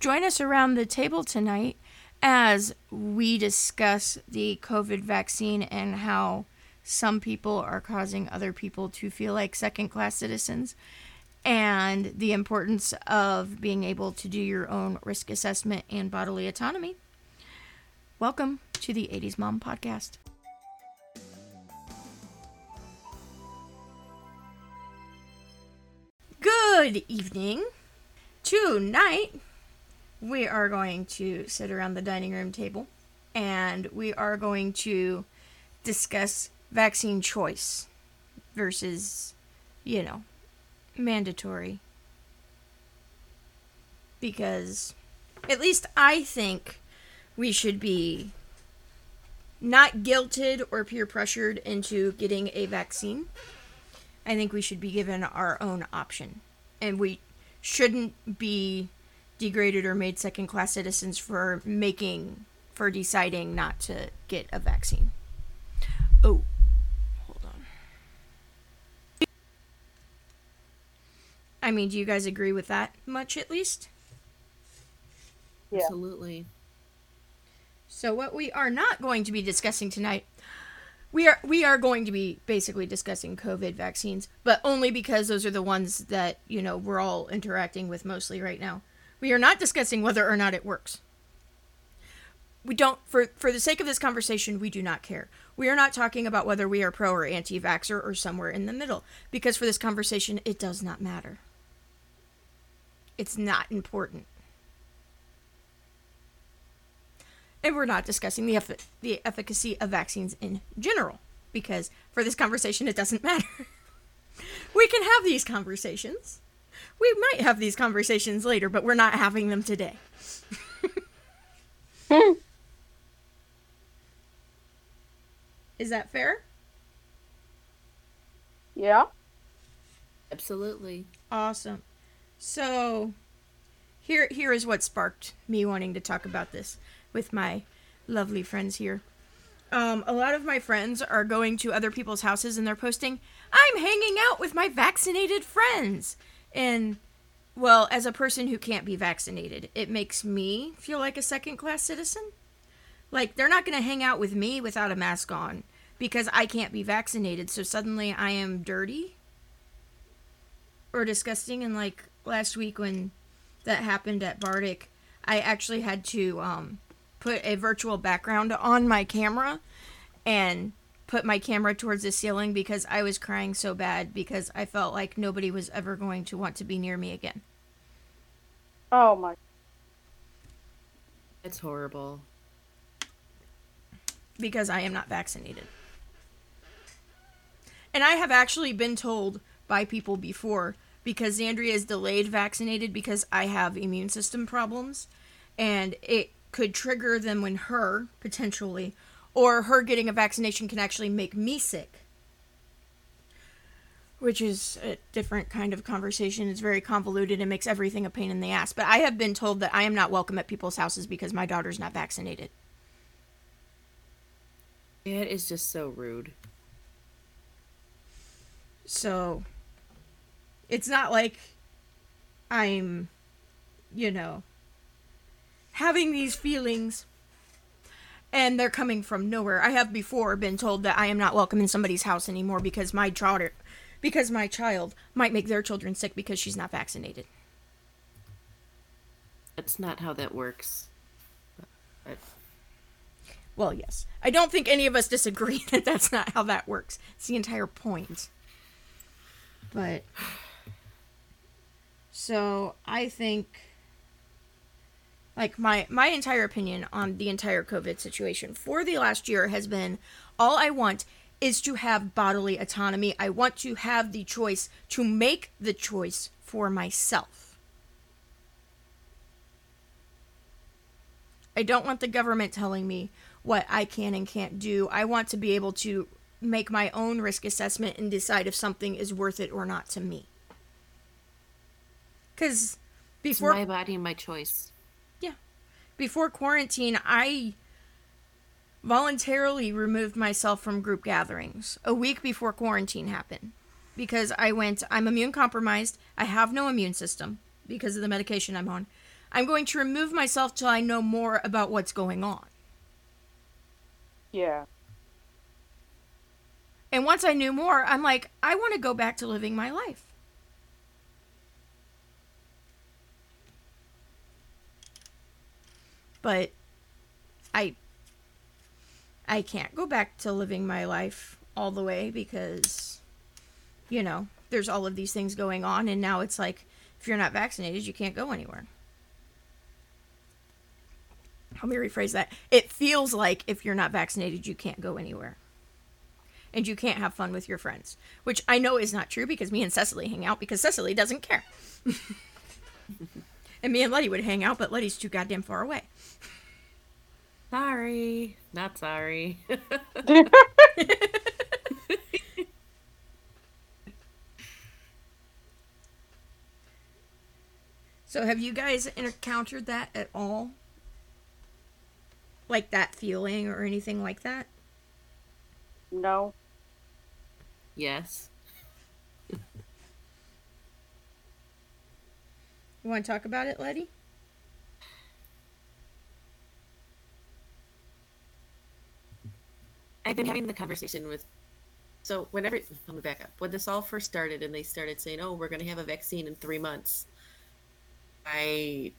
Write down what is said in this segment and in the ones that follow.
join us around the table tonight as we discuss the COVID vaccine and how some people are causing other people to feel like second class citizens and the importance of being able to do your own risk assessment and bodily autonomy. Welcome to the 80s Mom Podcast. Good evening. Tonight, we are going to sit around the dining room table and we are going to discuss vaccine choice versus, you know, mandatory. Because at least I think we should be not guilted or peer pressured into getting a vaccine. I think we should be given our own option. And we shouldn't be degraded or made second class citizens for making, for deciding not to get a vaccine. Oh, hold on. I mean, do you guys agree with that much at least? Yeah. Absolutely. So what we are not going to be discussing tonight we are we are going to be basically discussing COVID vaccines, but only because those are the ones that, you know, we're all interacting with mostly right now. We are not discussing whether or not it works. We don't for for the sake of this conversation, we do not care. We are not talking about whether we are pro or anti-vaxxer or somewhere in the middle because for this conversation it does not matter. It's not important. and we're not discussing the the efficacy of vaccines in general because for this conversation it doesn't matter. we can have these conversations. We might have these conversations later, but we're not having them today. Is that fair? Yeah. Absolutely. Awesome. So here here is what sparked me wanting to talk about this with my lovely friends here. Um, a lot of my friends are going to other people's houses and they're posting, I'm hanging out with my vaccinated friends. And, well, as a person who can't be vaccinated, it makes me feel like a second class citizen. Like, they're not going to hang out with me without a mask on because I can't be vaccinated. So suddenly I am dirty or disgusting. And, like, last week when that happened at Bardic, I actually had to, um, put a virtual background on my camera and put my camera towards the ceiling because I was crying so bad because I felt like nobody was ever going to want to be near me again. Oh my. It's horrible. Because I am not vaccinated. And I have actually been told by people before because Zandria is delayed vaccinated because I have immune system problems and it could trigger them when her potentially or her getting a vaccination can actually make me sick. Which is a different kind of conversation. It's very convoluted and makes everything a pain in the ass. But i have been told that i am not welcome at people's houses because my daughter's not vaccinated. It is just so rude. so it's not like i'm you know having these feelings and they're coming from nowhere. I have before been told that I am not welcome in somebody's house anymore because my daughter because my child might make their children sick because she's not vaccinated. That's not how that works. But Well, yes. I don't think any of us disagree that that's not how that works. It's the entire point. But so I think like my my entire opinion on the entire covid situation for the last year has been all i want is to have bodily autonomy. I want to have the choice to make the choice for myself. I don't want the government telling me what i can and can't do. I want to be able to make my own risk assessment and decide if something is worth it or not to me. Because it's before my body, my choice. Before quarantine, I voluntarily removed myself from group gatherings a week before quarantine happened because I went, I'm immune compromised. I have no immune system because of the medication I'm on. I'm going to remove myself till I know more about what's going on. Yeah. And once I knew more, I'm like, I want to go back to living my life. But I I can't go back to living my life all the way because you know, there's all of these things going on and now it's like if you're not vaccinated, you can't go anywhere. Let me rephrase that. It feels like if you're not vaccinated, you can't go anywhere. And you can't have fun with your friends, which I know is not true because me and Cecily hang out because Cecily doesn't care. and me and Letty would hang out, but Letty's too goddamn far away. Sorry. Not sorry. So have you guys encountered that at all? Like that feeling or anything like that? No. yes. Want to talk about it, Letty? I've been having the conversation with. So whenever let me back up. When this all first started, and they started saying, "Oh, we're going to have a vaccine in three months," I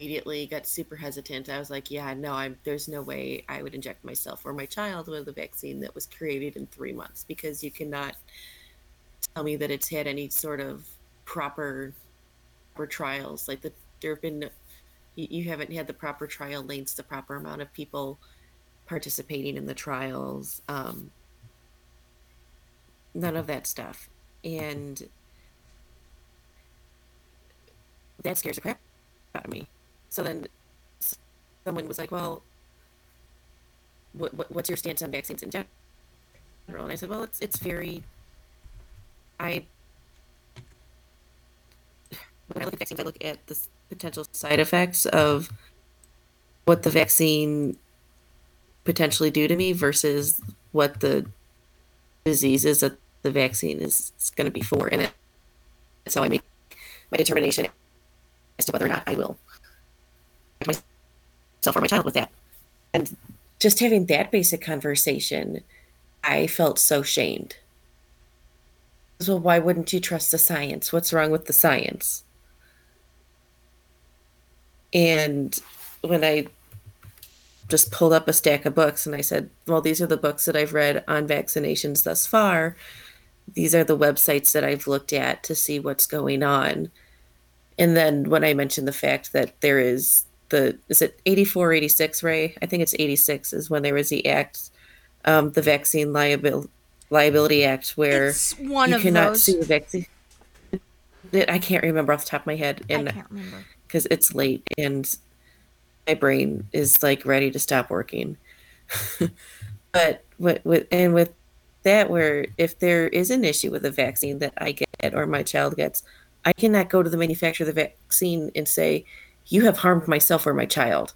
immediately got super hesitant. I was like, "Yeah, no, I'm. There's no way I would inject myself or my child with a vaccine that was created in three months because you cannot tell me that it's had any sort of proper, proper trials. Like the there have been, you, you haven't had the proper trial lengths, the proper amount of people." participating in the trials um, none of that stuff and that scares the crap out of me so then someone was like well what, what, what's your stance on vaccines in general and i said well it's, it's very i when i look at i look at the potential side effects of what the vaccine potentially do to me versus what the disease is that the vaccine is, going to be for in it. So I make my determination as to whether or not I will myself or my child with that. And just having that basic conversation, I felt so shamed. Well, why wouldn't you trust the science? What's wrong with the science? And when I just pulled up a stack of books and I said, Well, these are the books that I've read on vaccinations thus far. These are the websites that I've looked at to see what's going on. And then when I mentioned the fact that there is the, is it 84, 86, Ray? I think it's 86 is when there was the act, um, the Vaccine Liabil- Liability Act, where It's one you of cannot those. sue a vaccine. I can't remember off the top of my head. And I can't remember. Because it's late and my brain is like ready to stop working. but with, with and with that, where if there is an issue with a vaccine that I get or my child gets, I cannot go to the manufacturer of the vaccine and say, "You have harmed myself or my child."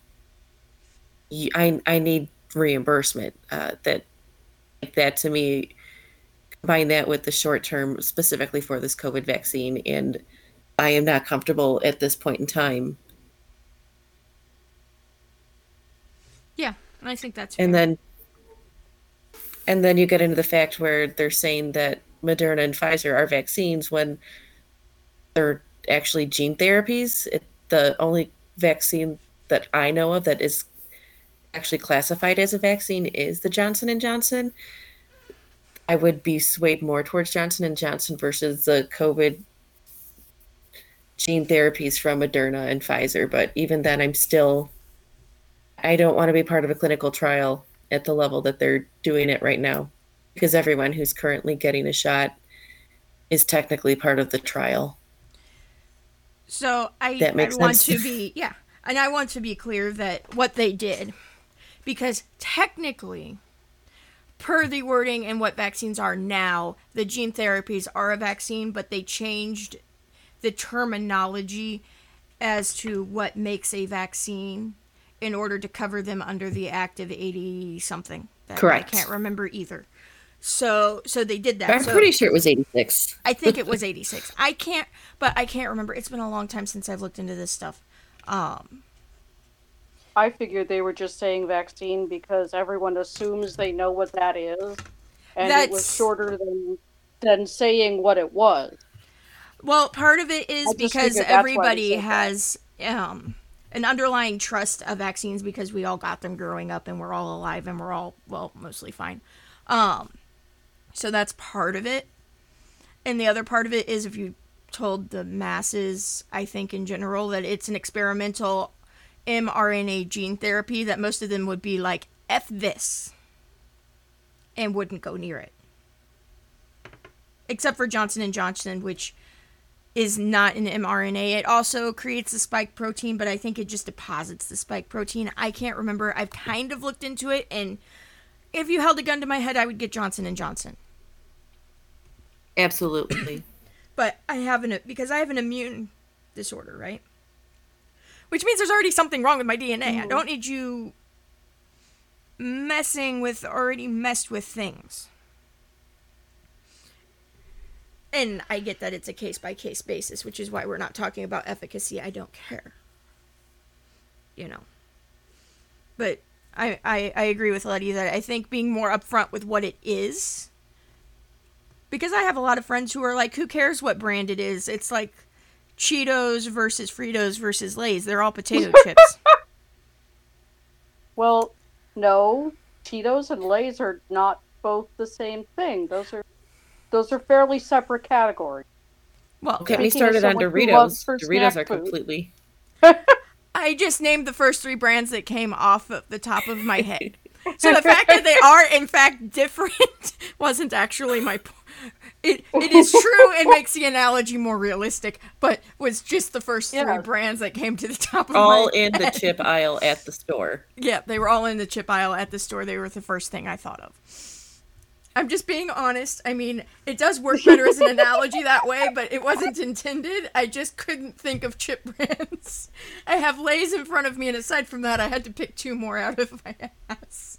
I I need reimbursement. Uh, that that to me, combine that with the short term specifically for this COVID vaccine, and I am not comfortable at this point in time Yeah, I think that's fair. and then and then you get into the fact where they're saying that Moderna and Pfizer are vaccines when they're actually gene therapies. It, the only vaccine that I know of that is actually classified as a vaccine is the Johnson and Johnson. I would be swayed more towards Johnson and Johnson versus the COVID gene therapies from Moderna and Pfizer, but even then I'm still I don't want to be part of a clinical trial at the level that they're doing it right now because everyone who's currently getting a shot is technically part of the trial. So I, That makes I want sense. to be yeah, and I want to be clear that what they did, because technically, per the wording and what vaccines are now, the gene therapies are a vaccine, but they changed the terminology as to what makes a vaccine in order to cover them under the Act of eighty something. That Correct. I can't remember either. So so they did that. I'm so, pretty sure it was 86. I think it was 86. I can't, but I can't remember. It's been a long time since I've looked into this stuff. Um, I figured they were just saying vaccine because everyone assumes they know what that is, and it was shorter than than saying what it was. Well, part of it is because figured that's why they everybody has um, an underlying trust of vaccines because we all got them growing up and we're all alive and we're all well mostly fine. Um, so that's part of it, and the other part of it is if you told the masses, I think in general that it's an experimental mRNA gene therapy, that most of them would be like "f this" and wouldn't go near it. Except for Johnson and Johnson, which is not an mRNA. It also creates the spike protein, but I think it just deposits the spike protein. I can't remember. I've kind of looked into it, and if you held a gun to my head, I would get Johnson and Johnson. Absolutely. But I have an because I have an immune disorder, right? Which means there's already something wrong with my DNA. I mm-hmm. don't need you messing with already messed with things. And I get that it's a case by case basis, which is why we're not talking about efficacy. I don't care. You know. But I, I, I agree with Letty that I think being more upfront with what it is because I have a lot of friends who are like, who cares what brand it is? It's like Cheetos versus Fritos versus Lay's. They're all potato chips. Well, no, Cheetos and Lay's are not both the same thing. Those are those are fairly separate categories. Well, Get me started on someone Doritos. Doritos are food. completely. I just named the first three brands that came off of the top of my head. So the fact that they are in fact different wasn't actually my point. It, it is true and makes the analogy more realistic, but was just the first three Yeah. brands that came to the top of my head. All my in the chip aisle at the store. Yeah, they were all in the chip aisle at the store. They were the first thing I thought of. I'm just being honest. I mean, it does work better as an analogy that way, but it wasn't intended. I just couldn't think of chip brands. I have Lay's in front of me, and aside from that, I had to pick two more out of my ass.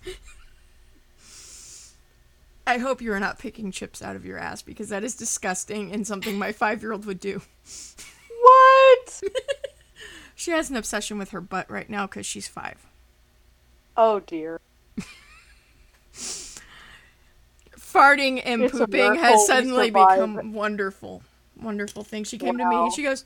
I hope you are not picking chips out of your ass because that is disgusting and something my five year old would do. What? She has an obsession with her butt right now because she's five. oh dear. farting and It's pooping has suddenly become wonderful. Wonderful thing. She came to me and she goes,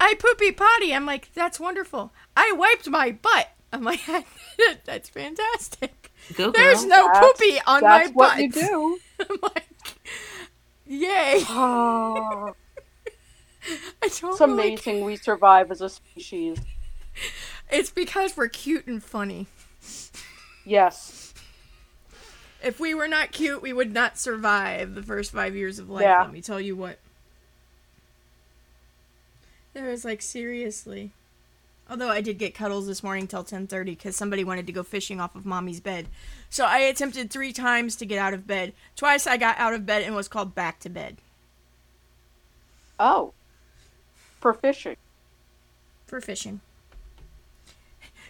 I poopy potty. I'm like, that's wonderful. I wiped my butt. I'm like, that's fantastic. Go girl. There's no That's- poopy on That's my what butt. you do. I'm like, yay. Oh, I don't it's like- amazing we survive as a species. It's because we're cute and funny. Yes. If we were not cute, we would not survive the first five years of life. Yeah. Let me tell you what. There was like seriously. Although I did get cuddles this morning till ten thirty because somebody wanted to go fishing off of mommy's bed. So I attempted three times to get out of bed. Twice I got out of bed and was called back to bed Oh. For fishing. for fishing.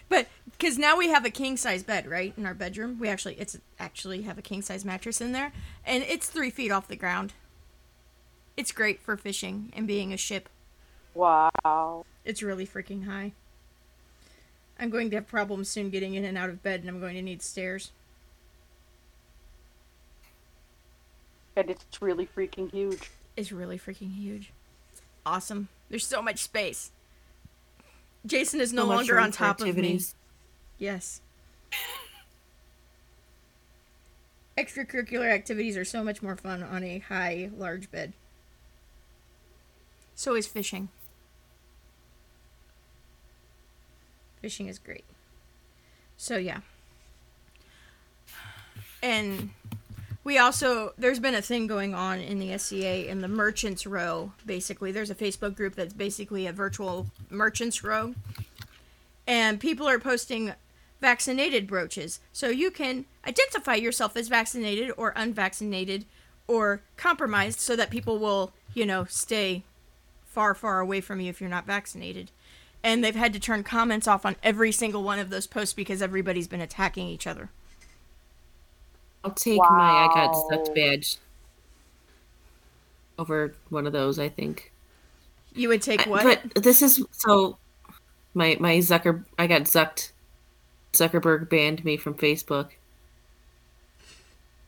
But because now we have a king size bed, right, in our bedroom. We actually it's actually have a king size mattress in there, and it's three feet off the ground. It's great for fishing and being a ship. Wow. It's really freaking high. I'm going to have problems soon getting in and out of bed, and I'm going to need stairs. And it's really freaking huge. It's really freaking huge. It's awesome. There's so much space. Jason is no So longer on for top of me. Yes. Extracurricular activities are so much more fun on a high, large bed. So is fishing. Fishing is great. So, yeah. And we also, there's been a thing going on in the SCA in the Merchants Row, basically. There's a Facebook group that's basically a virtual Merchants Row and people are posting vaccinated brooches so you can identify yourself as vaccinated or unvaccinated or compromised so that people will you know stay far far away from you if you're not vaccinated and they've had to turn comments off on every single one of those posts because everybody's been attacking each other I'll take my I got Wow. sucked badge over one of those. I think. you would take what But this is so. My my Zucker I got zucked. Zuckerberg banned me from Facebook.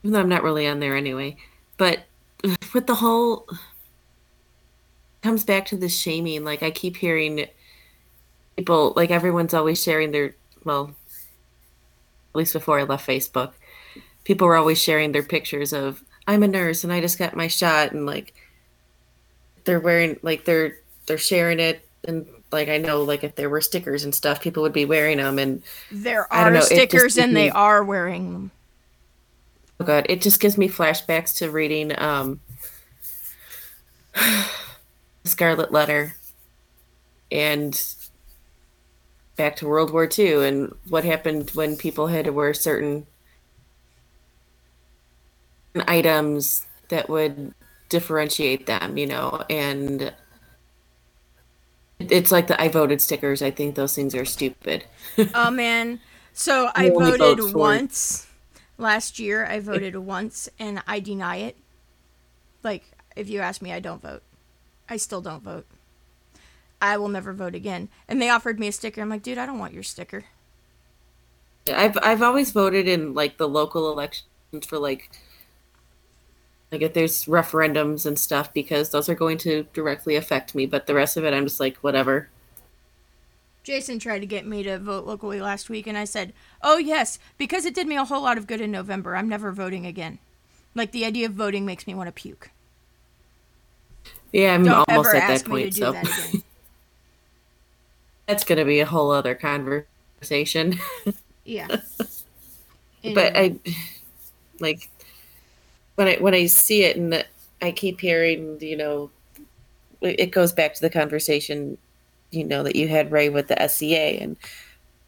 Even though I'm not really on there anyway. But with the whole comes back to the shaming. Like I keep hearing people like everyone's always sharing their well at least before I left Facebook, people were always sharing their pictures of I'm a nurse and I just got my shot and like they're wearing like they're they're sharing it and like I know like if there were stickers and stuff, people would be wearing them and there are know, stickers and me, they are wearing them. Oh god, it just gives me flashbacks to reading um Scarlet Letter and back to World War II and what happened when people had to wear certain items that would differentiate them, you know, and it's like the I voted stickers. I think those things are stupid. oh man. So I voted once last year. I voted once and I deny it. Like if you ask me, I don't vote. I still don't vote. I will never vote again. And they offered me a sticker. I'm like, dude, I don't want your sticker. I've I've always voted in like the local elections for like like if there's referendums and stuff because those are going to directly affect me, but the rest of it I'm just like whatever. Jason tried to get me to vote locally last week and I said, "Oh yes, because it did me a whole lot of good in November. I'm never voting again." Like the idea of voting makes me want to puke. Yeah, I'm Don't almost at that point. so. That That's going to be a whole other conversation. yeah. but I like when I when I see it and I keep hearing, you know, it goes back to the conversation, you know, that you had Ray with the SCA and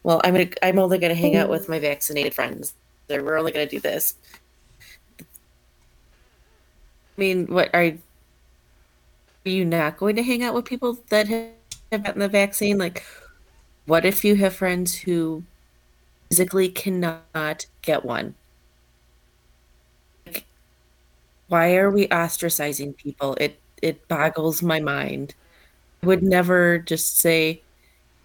well, I'm gonna I'm only gonna hang out with my vaccinated friends. We're only gonna do this. I mean, what are, are you not going to hang out with people that have have gotten the vaccine, like, what if you have friends who physically cannot get one? Like, why are we ostracizing people? It it boggles my mind. I would never just say,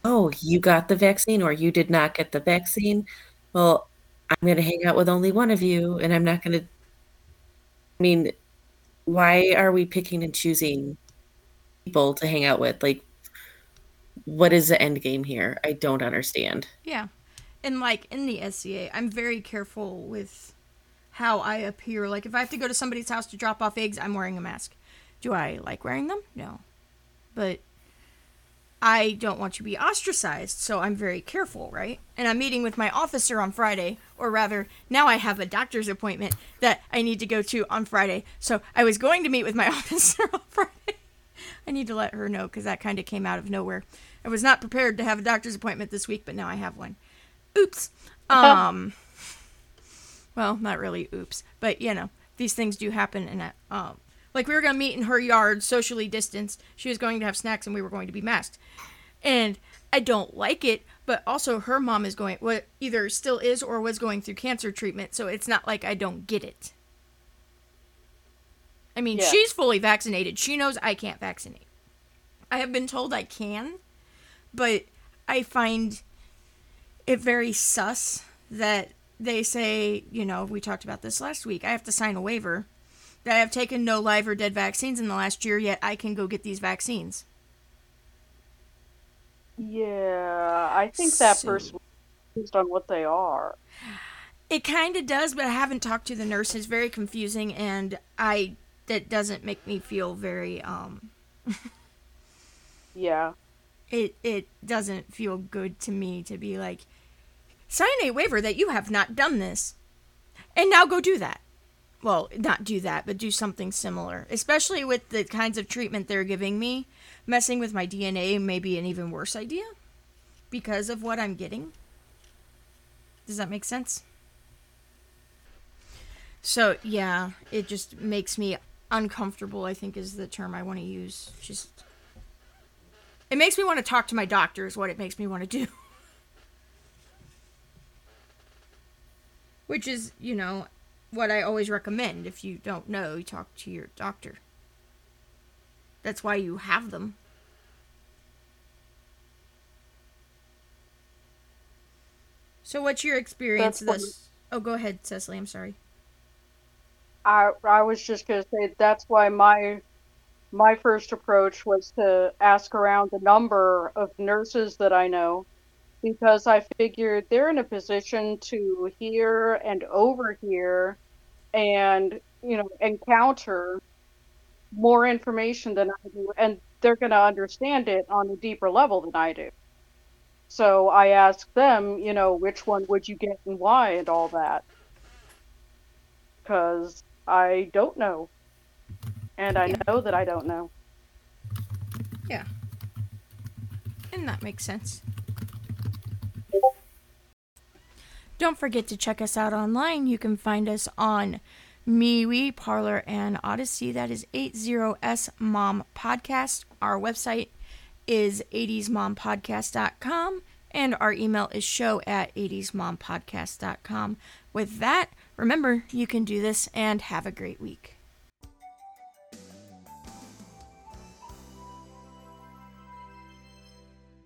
"Oh, you got the vaccine or you did not get the vaccine." Well, I'm going to hang out with only one of you and I'm not going to I mean, why are we picking and choosing people to hang out with? Like what is the end game here? I don't understand. Yeah. And like in the SCA, I'm very careful with how I appear. Like if I have to go to somebody's house to drop off eggs, I'm wearing a mask. Do I like wearing them? No. But I don't want to be ostracized, so I'm very careful, right? And I'm meeting with my officer on Friday, or rather, now I have a doctor's appointment that I need to go to on Friday. So I was going to meet with my officer on Friday. I need to let her know because that kind of came out of nowhere. I was not prepared to have a doctor's appointment this week, but now I have one. Oops. Um. Well, not really oops, but you know these things do happen, and um, like we were gonna meet in her yard, socially distanced. She was going to have snacks, and we were going to be masked. And I don't like it, but also her mom is going what either still is or was going through cancer treatment, so it's not like I don't get it. I mean, yeah. she's fully vaccinated. She knows I can't vaccinate. I have been told I can, but I find it very sus that they say, you know, we talked about this last week. I have to sign a waiver that I have taken no live or dead vaccines in the last year, yet I can go get these vaccines. Yeah, I think that so, person based on what they are. It kind of does, but I haven't talked to the nurse. It's very confusing, and I that doesn't make me feel very um. yeah it it doesn't feel good to me to be like sign a waiver that you have not done this. And now go do that. Well not do that but do something similar especially with the kinds of treatment they're giving me messing with my dna may be an even worse idea because of what i'm getting. Does that make sense? So yeah it just makes me uncomfortable i think is the term i want to use. Just it makes me want to talk to my doctor, is what it makes me want to do. Which is, you know, what I always recommend. If you don't know, you talk to your doctor. That's why you have them. So, what's your experience That's this? Oh, go ahead, Cecily. I'm sorry. I I was just gonna say that's why my my first approach was to ask around the number of nurses that I know because I figured they're in a position to hear and overhear and you know encounter more information than I do and they're going to understand it on a deeper level than I do. So I asked them, you know, which one would you get and why and all that. Cuz I don't know. And I Yeah. know that I don't know. Yeah. And that makes sense. Don't forget to check us out online. You can find us on MeWe, Parler, and Odysee. That is 80S Mom Podcast. Our website is 80smompodcast.com and our email is show at 80smompodcast.com. With that, remember, you can do this and have a great week.